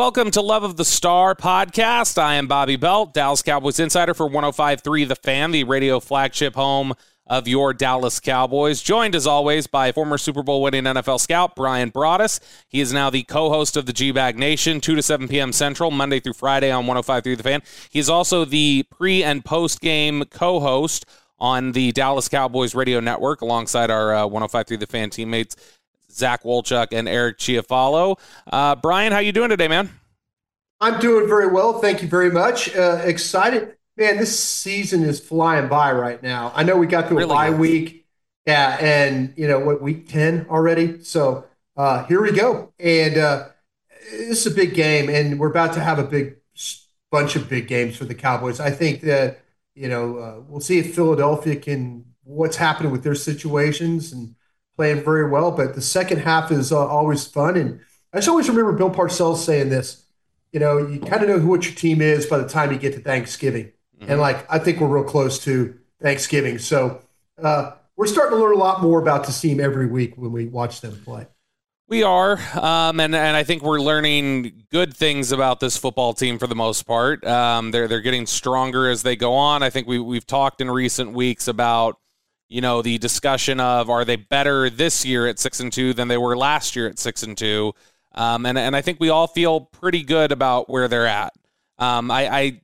Welcome to Love of the Star podcast. I am Bobby Belt, Dallas Cowboys insider for 1053 The Fan, the radio flagship home of your Dallas Cowboys. Joined as always by former Super Bowl winning NFL scout Bryan Broaddus. He is now the co host of the G Bag Nation, 2 to 7 p.m. Central, Monday through Friday on 1053 The Fan. He is also the pre and post game co host on the Dallas Cowboys radio network alongside our uh, 1053 The Fan teammates. Zach Wolchuk and Eric Chiafalo. Uh, Bryan, how you doing today, man? I'm doing very well. Thank you very much. Uh, excited. Man, this season is flying by right now. I know we got through really a bye week. Yeah, and you know what, week 10 already. So uh, here we go. And uh, this is a big game, and we're about to have a big bunch of big games for the Cowboys. I think that, you know, uh, we'll see if Philadelphia can, what's happening with their situations and playing very well. But the second half is uh, always fun. And I just always remember Bill Parcells saying this you know, you kind of know who what your team is by the time you get to Thanksgiving. Mm-hmm. And like, I think we're real close to Thanksgiving. So uh, we're starting to learn a lot more about the team every week when we watch them play. We are, um, and and I think we're learning good things about this football team for the most part. Um, they're they're getting stronger as they go on. I think we we've talked in recent weeks about you know the discussion of are they better this year at six and two than they were last year at six and two. Um, and and I think we all feel pretty good about where they're at. Um, I, I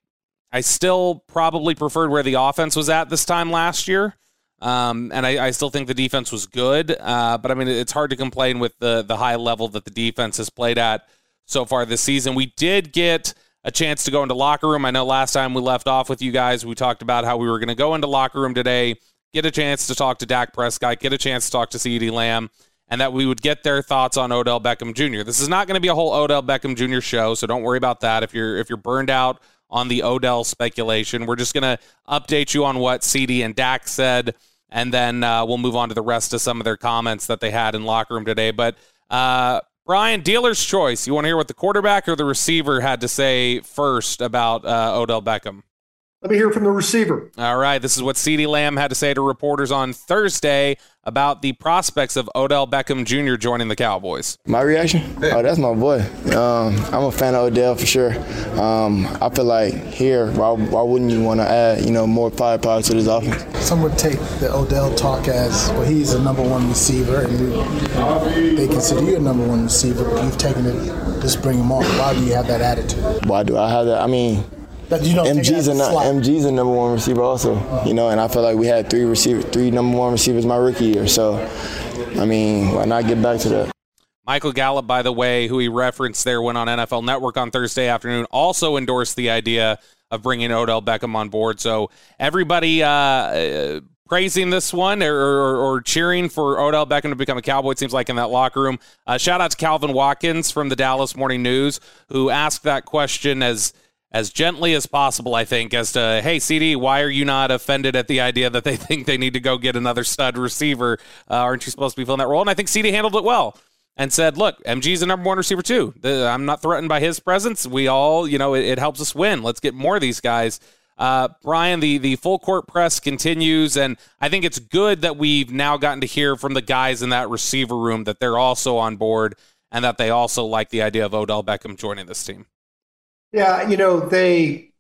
I still probably preferred where the offense was at this time last year. Um, and I, I, still think the defense was good. Uh, but I mean, it's hard to complain with the the high level that the defense has played at so far this season. We did get a chance to go into locker room. I know last time we left off with you guys, we talked about how we were going to go into locker room today, get a chance to talk to Dak Prescott, get a chance to talk to CeeDee Lamb and that we would get their thoughts on Odell Beckham Jr. This is not going to be a whole Odell Beckham Jr. show, so don't worry about that. If you're if you're burned out on the Odell speculation, we're just going to update you on what CeeDee and Dak said, and then uh, we'll move on to the rest of some of their comments that they had in locker room today. But uh, Bryan, dealer's choice. You want to hear what the quarterback or the receiver had to say first about uh, Odell Beckham? Let me hear from the receiver. All right. This is what CeeDee Lamb had to say to reporters on Thursday about the prospects of Odell Beckham Jr. joining the Cowboys. My reaction? Oh, that's my boy. Um, I'm a fan of Odell for sure. Um, I feel like here, why, why wouldn't you want to add, you know, more firepower to this offense? Some would take the Odell talk as, well, he's a number one receiver, and they consider you a number one receiver, but you've taken it, just bring him on. Why do you have that attitude? Why do I have that? I mean, that you don't MG's a MG's a number one receiver also. You know, and I feel like we had three receiver, three number one receivers my rookie year. So, I mean, why not get back to that? Michael Gallup, by the way, who he referenced there, went on NFL Network on Thursday afternoon, also endorsed the idea of bringing Odell Beckham on board. So everybody uh, praising this one or, or, or, cheering for Odell Beckham to become a Cowboy. It seems like in that locker room. Uh, shout out to Calvin Watkins from the Dallas Morning News, who asked that question as as gently as possible, I think, as to, hey, CeeDee, why are you not offended at the idea that they think they need to go get another stud receiver? Uh, aren't you supposed to be filling that role? And I think CeeDee handled it well and said, look, MG's a number one receiver too. I'm not threatened by his presence. We all, you know, it, it helps us win. Let's get more of these guys. Uh, Bryan, the, the full court press continues, and I think it's good that we've now gotten to hear from the guys in that receiver room that they're also on board and that they also like the idea of Odell Beckham joining this team. Yeah, you know, they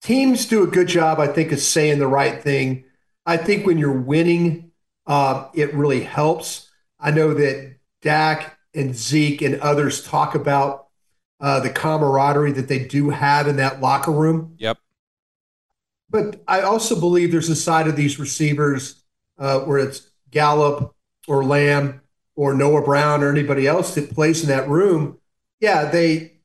teams do a good job, I think, of saying the right thing. I think when you're winning, uh, it really helps. I know that Dak and Zeke and others talk about uh, the camaraderie that they do have in that locker room. Yep. But I also believe there's a side of these receivers uh, where it's Gallup or Lamb or Noah Brown or anybody else that plays in that room. Yeah, they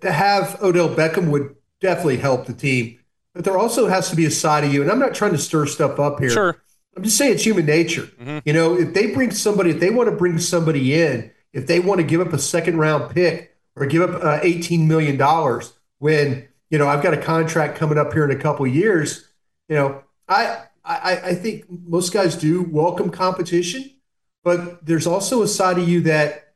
to have Odell Beckham would definitely help the team. But there also has to be a side of you, and I'm not trying to stir stuff up here. Sure. I'm just saying it's human nature. Mm-hmm. You know, if they bring somebody, if they want to bring somebody in, if they want to give up a second round pick or give up uh, 18 million dollars when you know I've got a contract coming up here in a couple years, you know, I, I I think most guys do welcome competition, but there's also a side of you that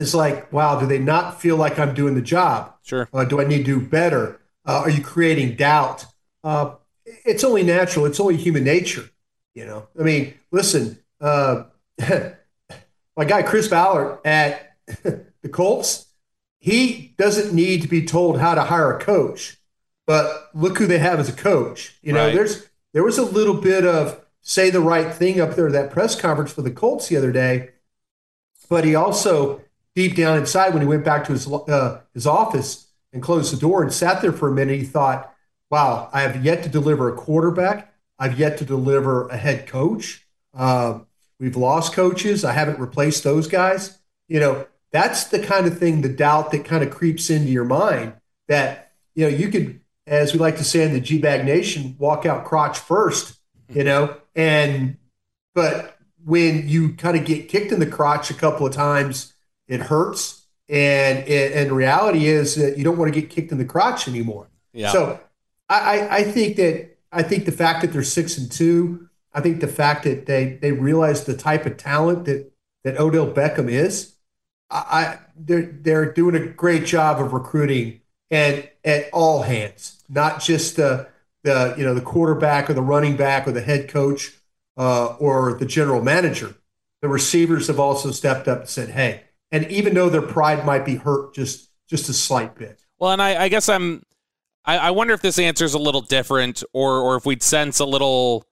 it's like, wow, do they not feel like I'm doing the job? Sure. Uh, do I need to do better? Uh, are you creating doubt? Uh, it's only natural. It's only human nature. You know, I mean, listen, uh, my guy Chris Ballard at the Colts, he doesn't need to be told how to hire a coach, but look who they have as a coach. You know, right. there's there was a little bit of say the right thing up there at that press conference for the Colts the other day, but he also deep down inside when he went back to his uh, his office and closed the door and sat there for a minute, he thought, "Wow, I have yet to deliver a quarterback. I've yet to deliver a head coach. Uh, we've lost coaches. I haven't replaced those guys. You know, that's the kind of thing, the doubt that kind of creeps into your mind that you know you could, as we like to say in the G Bag Nation, walk out crotch first. You know, and but when you kind of get kicked in the crotch a couple of times, it hurts and and reality is that you don't want to get kicked in the crotch anymore. Yeah. So I, I think that I think the fact that they're six and two, I think the fact that they they realize the type of talent that that Odell Beckham is, I they're they're doing a great job of recruiting and at all hands, not just the the you know the quarterback or the running back or the head coach uh, or the general manager. The receivers have also stepped up and said, "Hey, and even though their pride might be hurt just just a slight bit. Well, and I, I guess I'm I, I wonder if this answer is a little different, or or if we'd sense a little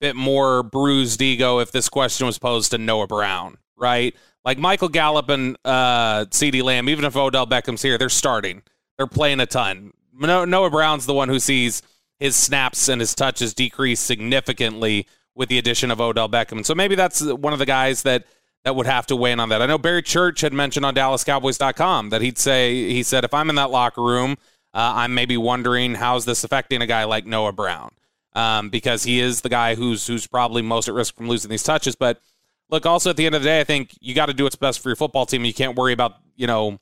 bit more bruised ego if this question was posed to Noah Brown, right? Like Michael Gallup and uh, CeeDee Lamb, even if Odell Beckham's here, they're starting. They're playing a ton. Noah Brown's the one who sees his snaps and his touches decrease significantly with the addition of Odell Beckham. So maybe that's one of the guys that that would have to weigh in on that. I know Barry Church had mentioned on DallasCowboys.com that he'd say he said if I'm in that locker room, uh, I'm maybe wondering how's this affecting a guy like Noah Brown um, because he is the guy who's who's probably most at risk from losing these touches. But look, also at the end of the day, I think you got to do what's best for your football team. You can't worry about you know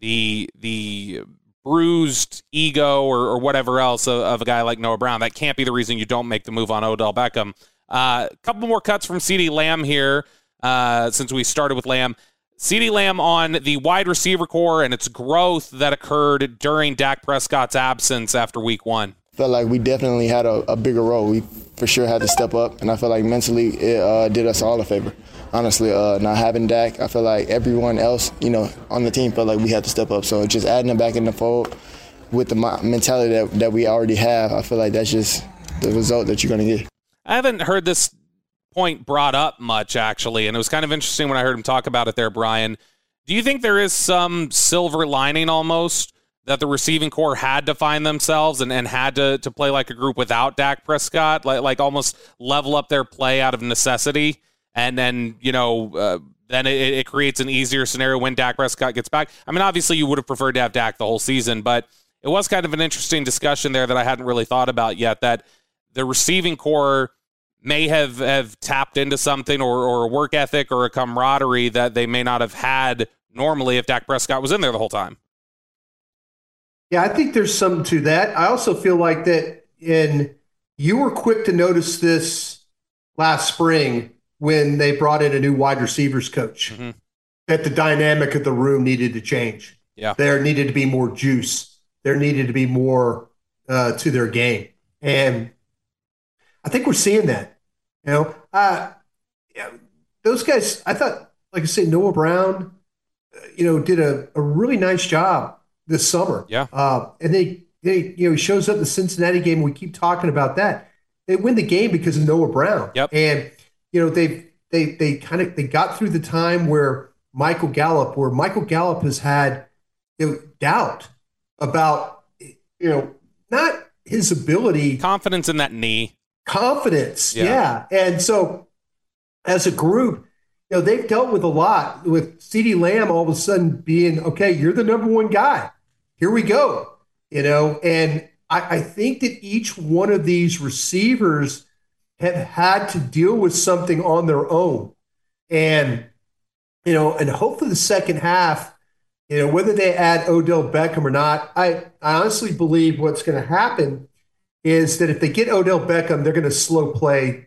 the the bruised ego or, or whatever else of, of, a guy like Noah Brown. That can't be the reason you don't make the move on Odell Beckham. A uh, couple more cuts from CeeDee Lamb here uh, since we started with Lamb. CeeDee Lamb on the wide receiver corps and its growth that occurred during Dak Prescott's absence after week one. Felt like we definitely had a, a bigger role. We for sure had to step up, and I feel like mentally it uh, did us all a favor. Honestly, uh, not having Dak, I feel like everyone else, you know, on the team felt like we had to step up. So just adding him back in the fold with the mentality that, that we already have, I feel like that's just the result that you're going to get. I haven't heard this point brought up much, actually. And it was kind of interesting when I heard him talk about it there, Bryan. Do you think there is some silver lining almost that the receiving corps had to find themselves and, and had to, to play like a group without Dak Prescott, like, like almost level up their play out of necessity? And then, you know, uh, then it, it creates an easier scenario when Dak Prescott gets back. I mean, obviously, you would have preferred to have Dak the whole season, but it was kind of an interesting discussion there that I hadn't really thought about yet. That the receiving corps may have, have tapped into something or, or a work ethic or a camaraderie that they may not have had normally if Dak Prescott was in there the whole time. Yeah, I think there's some to that. I also feel like that in you were quick to notice this last spring when they brought in a new wide receivers coach. Mm-hmm. That the dynamic of the room needed to change. Yeah. There needed to be more juice. There needed to be more uh, to their game. And I think we're seeing that. You know, uh, yeah, those guys. I thought, like I said, Noah Brown, uh, you know, did a, a really nice job this summer. Yeah. Uh, and they, they, you know, he shows up the Cincinnati game. We keep talking about that. They win the game because of Noah Brown. Yep. And you know, they they they kind of they got through the time where Michael Gallup, where Michael Gallup has had you know, doubt about you know not his ability, confidence in that knee confidence. Yeah. yeah. And so as a group, you know, they've dealt with a lot with CeeDee Lamb all of a sudden being, okay, you're the number one guy. Here we go. You know, and I, I think that each one of these receivers have had to deal with something on their own. And, you know, and hopefully the second half, you know, whether they add Odell Beckham or not, I, I honestly believe what's going to happen is that if they get Odell Beckham, they're going to slow play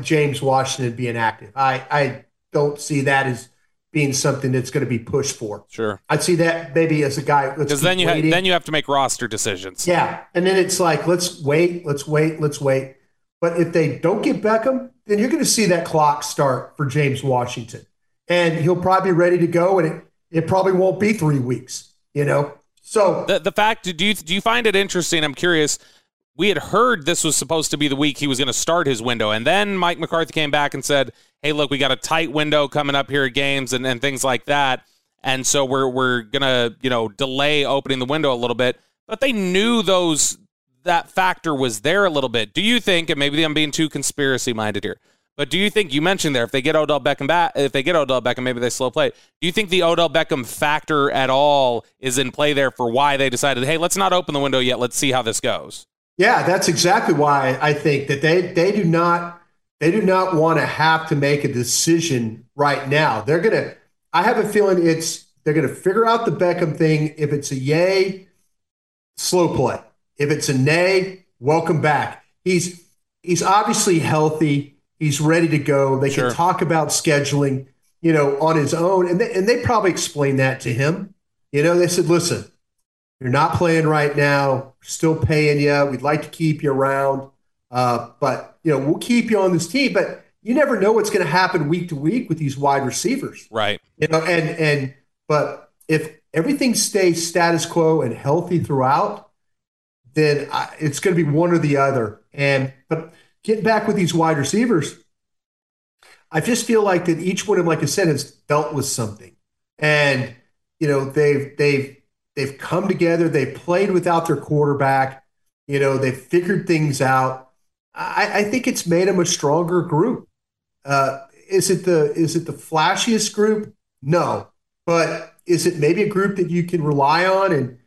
James Washington being active. I, I don't see that as being something that's going to be pushed for. Sure, I'd see that maybe as a guy because then you ha- then you have to make roster decisions. Yeah, and then it's like let's wait, let's wait, let's wait. But if they don't get Beckham, then you're going to see that clock start for James Washington, and he'll probably be ready to go. And it, it probably won't be three weeks. You know, so the the fact do you do you find it interesting? I'm curious. We had heard this was supposed to be the week he was going to start his window, and then Mike McCarthy came back and said, "Hey, look, we got a tight window coming up here at games and, and things like that, and so we're we're gonna you know delay opening the window a little bit." But they knew those that factor was there a little bit. Do you think, and maybe I'm being too conspiracy minded here, but do you think you mentioned there if they get Odell Beckham back, if they get Odell Beckham, maybe they slow play. Do you think the Odell Beckham factor at all is in play there for why they decided, hey, let's not open the window yet, let's see how this goes? Yeah, that's exactly why I think that they they do not they do not want to have to make a decision right now. They're gonna. I have a feeling it's they're gonna figure out the Beckham thing. If it's a yay, slow play. If it's a nay, welcome back. He's he's obviously healthy. He's ready to go. They sure. can talk about scheduling, you know, on his own. And they, and they probably explained that to him. You know, they said, listen, you're not playing right now. Still paying you. We'd like to keep you around. Uh, but, you know, we'll keep you on this team. But you never know what's going to happen week to week with these wide receivers. Right. You know, and, and, but if everything stays status quo and healthy throughout, then I, it's going to be one or the other. And, but, getting back with these wide receivers, I just feel like that each one of them, like I said, has dealt with something, and you know they've they've they've come together. They've played without their quarterback. You know they've figured things out. I, I think it's made them a stronger group. Uh, is it the is it the flashiest group? No, but is it maybe a group that you can rely on? And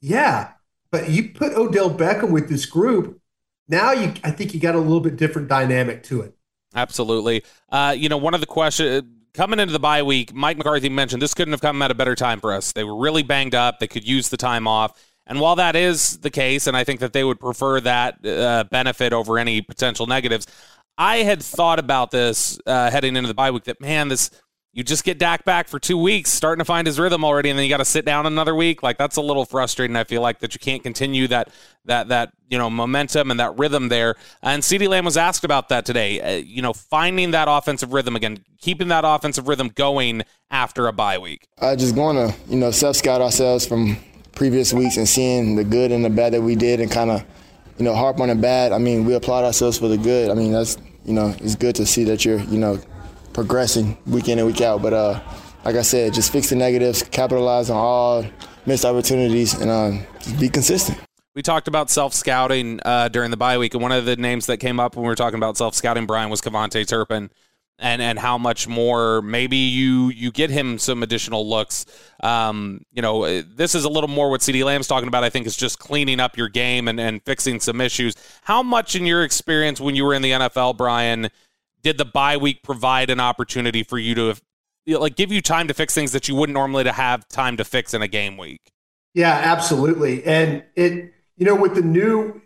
yeah, but you put Odell Beckham with this group, now you, I think you got a little bit different dynamic to it. Absolutely. Uh, you know, one of the questions coming into the bye week, Mike McCarthy mentioned this couldn't have come at a better time for us. They were really banged up. They could use the time off. And while that is the case, and I think that they would prefer that uh, benefit over any potential negatives, I had thought about this uh, heading into the bye week that, man, this you just get Dak back for two weeks, starting to find his rhythm already, and then you got to sit down another week. Like that's a little frustrating. I feel like that you can't continue that that that you know momentum and that rhythm there. And CeeDee Lamb was asked about that today. Uh, you know, finding that offensive rhythm again, keeping that offensive rhythm going after a bye week. I just going to you know self scout ourselves from previous weeks and seeing the good and the bad that we did, and kind of you know harp on the bad. I mean, we applaud ourselves for the good. I mean, that's you know it's good to see that you're you know progressing week in and week out. But uh, like I said, just fix the negatives, capitalize on all missed opportunities, and uh, be consistent. We talked about self scouting uh, during the bye week, and one of the names that came up when we were talking about self scouting, Bryan, was KaVontae Turpin, and and how much more maybe you you get him some additional looks. Um, you know, this is a little more what CeeDee Lamb's talking about. I think is just cleaning up your game and and fixing some issues. How much, in your experience when you were in the NFL, Bryan? Did the bye week provide an opportunity for you to you know, like give you time to fix things that you wouldn't normally to have time to fix in a game week? Yeah, absolutely. And it, you know, with the new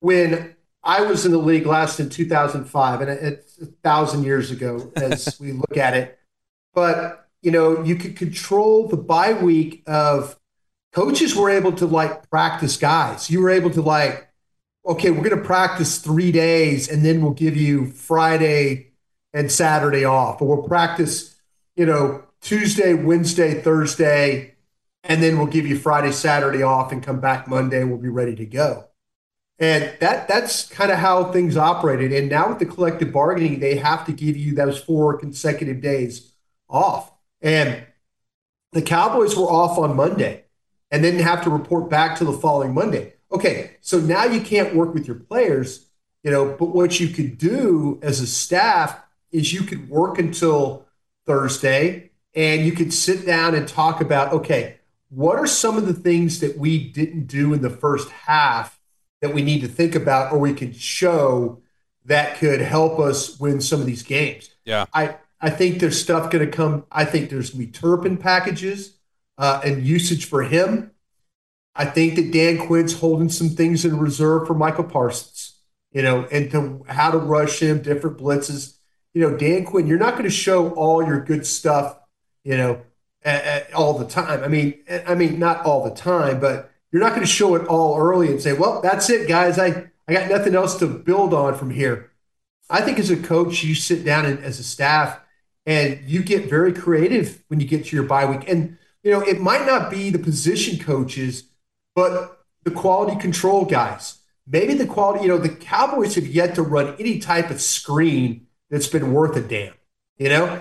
when I was in the league last in 2005, and it's a thousand years ago as we look at it. But you know, you could control the bye week of coaches were able to like practice guys. You were able to like okay, we're going to practice three days and then we'll give you Friday and Saturday off. Or we'll practice, you know, Tuesday, Wednesday, Thursday, and then we'll give you Friday, Saturday off and come back Monday and we'll be ready to go. And that that's kind of how things operated. And now with the collective bargaining, they have to give you those four consecutive days off. And the Cowboys were off on Monday and then have to report back to the following Monday. Okay, so now you can't work with your players, you know, but what you could do as a staff is you could work until Thursday and you could sit down and talk about, okay, what are some of the things that we didn't do in the first half that we need to think about or we can show that could help us win some of these games? Yeah. I, I think there's stuff going to come. I think there's going to be Turpin packages uh, and usage for him I think that Dan Quinn's holding some things in reserve for Micah Parsons, you know, and to how to rush him, different blitzes. You know, Dan Quinn, you're not going to show all your good stuff, you know, at, at, all the time. I mean, I mean, not all the time, but you're not going to show it all early and say, "Well, that's it, guys. I I got nothing else to build on from here." I think as a coach, you sit down and as a staff and you get very creative when you get to your bye week. And you know, it might not be the position coaches, but the quality control guys. Maybe the quality, you know, the Cowboys have yet to run any type of screen that's been worth a damn. You know,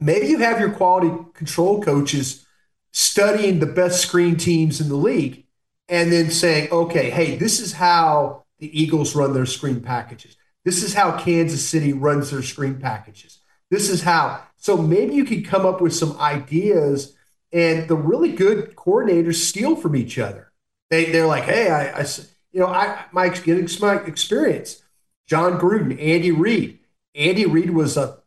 maybe you have your quality control coaches studying the best screen teams in the league and then saying, okay, hey, this is how the Eagles run their screen packages. This is how Kansas City runs their screen packages. This is how. So maybe you could come up with some ideas, and the really good coordinators steal from each other. They they're like, hey, I, I you know, I my getting my experience. Jon Gruden, Andy Reid. Andy Reid was a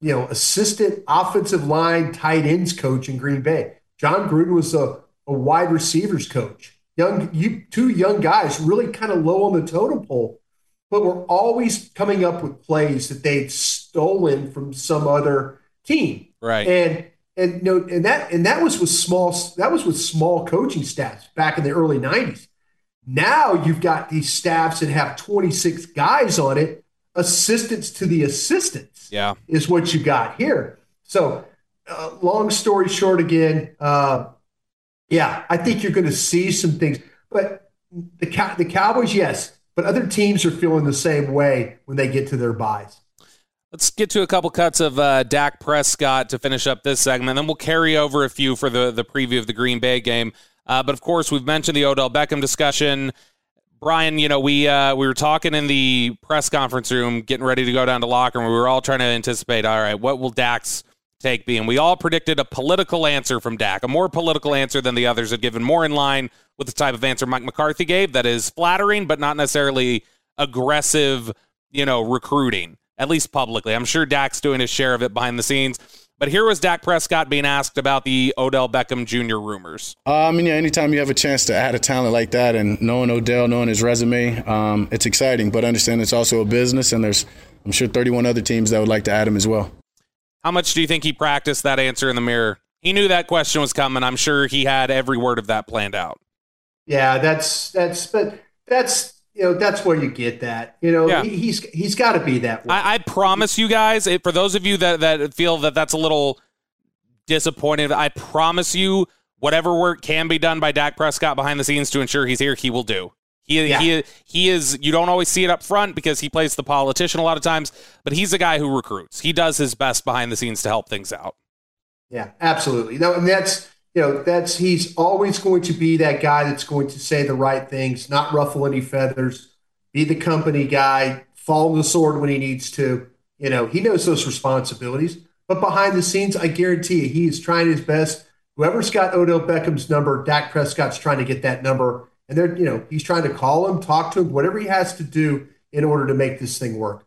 you know assistant offensive line tight ends coach in Green Bay. Jon Gruden was a, a wide receivers coach. Young, you two young guys, really kind of low on the totem pole, but were always coming up with plays that they'd stolen from some other team. Right. And and you know, and that and that was with small that was with small coaching staffs back in the early 90s. Now you've got these staffs that have 26 guys on it, assistants to the assistants. Yeah. Is what you got here. So uh, long story short, again, uh, yeah, I think you're going to see some things. But the the Cowboys, yes, but other teams are feeling the same way when they get to their byes. Let's get to a couple cuts of uh, Dak Prescott to finish up this segment. Then we'll carry over a few for the, the preview of the Green Bay game. Uh, but of course, we've mentioned the Odell Beckham discussion. Bryan, you know, we uh, we were talking in the press conference room, getting ready to go down to locker, and we were all trying to anticipate. All right, what will Dak's take be? And we all predicted a political answer from Dak, a more political answer than the others had given, more in line with the type of answer Mike McCarthy gave. That is flattering, but not necessarily aggressive. You know, recruiting at least publicly. I'm sure Dak's doing his share of it behind the scenes. But here was Dak Prescott being asked about the Odell Beckham Jr. rumors. Uh, I mean, yeah, anytime you have a chance to add a talent like that and knowing Odell, knowing his resume, um, it's exciting. But understand it's also a business, and there's, I'm sure, 31 other teams that would like to add him as well. How much do you think he practiced that answer in the mirror? He knew that question was coming. I'm sure he had every word of that planned out. Yeah, that's that's but that's you know that's where you get that. You know, yeah. he, he's he's got to be that way. I, I promise you guys, for those of you that that feel that that's a little disappointed, I promise you, whatever work can be done by Dak Prescott behind the scenes to ensure he's here, he will do. He, yeah. he he is you don't always see it up front because he plays the politician a lot of times, but he's a guy who recruits. He does his best behind the scenes to help things out. Yeah, absolutely. No, and that's you know, that's he's always going to be that guy that's going to say the right things, not ruffle any feathers, be the company guy, fall on the sword when he needs to. You know, he knows those responsibilities. But behind the scenes, I guarantee you, he is trying his best. Whoever's got Odell Beckham's number, Dak Prescott's trying to get that number. And they're, you know, he's trying to call him, talk to him, whatever he has to do in order to make this thing work.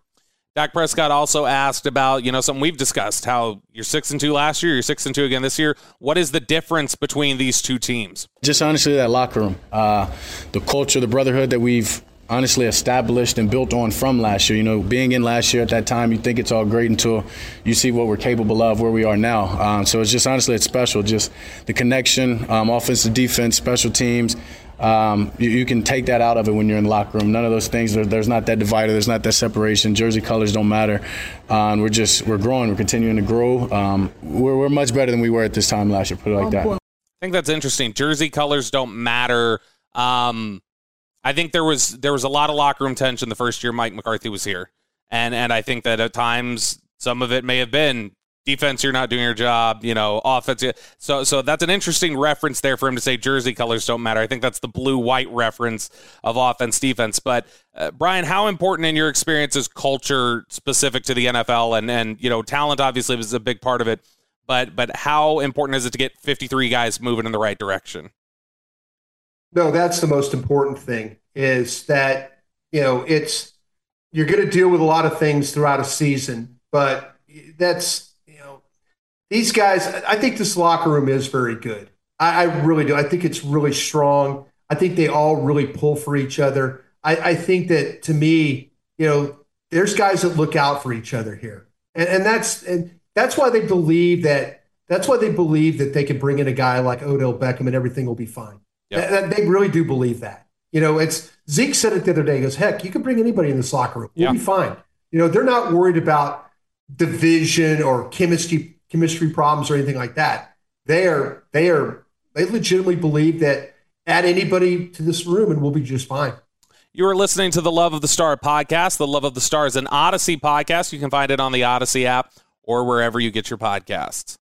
Dak Prescott also asked about, you know, something we've discussed, how you're six and two last year, you're six and two again this year. What is the difference between these two teams? Just honestly, that locker room, uh, the culture, the brotherhood that we've honestly established and built on from last year. You know, being in last year at that time, you think it's all great until you see what we're capable of, where we are now. Um, so it's just honestly, it's special. Just the connection, um, defense, special teams um, you, you, can take that out of it when you're in the locker room. None of those things. There, there's not that divider. There's not that separation. Jersey colors don't matter. Uh, and we're just we're growing. We're continuing to grow. Um, we're, we're much better than we were at this time last year. Put it like that. I think that's interesting. Jersey colors don't matter. Um, I think there was there was a lot of locker room tension the first year Mike McCarthy was here, and and I think that at times some of it may have been defense you're not doing your job you know offense so so that's an interesting reference there for him to say jersey colors don't matter. I think that's the blue white reference of offense defense. But uh, brian how important in your experience is culture specific to the nfl and and you know talent obviously was a big part of it but but how important is it to get 53 guys moving in the right direction? No that's the most important thing is that you know it's you're going to deal with a lot of things throughout a season but that's these guys, I think this locker room is very good. I, I, really do. I think it's really strong. I think they all really pull for each other. I, I, think that to me, you know, there's guys that look out for each other here, and, and that's and that's why they believe that. That's why they believe that they can bring in a guy like Odell Beckham and everything will be fine. Yep. They really do believe that. You know, it's Zeke said it the other day. He goes, "Heck, you can bring anybody in this locker room. We'll yeah. be fine." You know, they're not worried about division or chemistry chemistry problems or anything like that. they are they are they legitimately believe that add anybody to this room and we'll be just fine. You are listening to the Love of the Star podcast. The Love of the Star is an Audacy podcast. You can find it on the Audacy app or wherever you get your podcasts.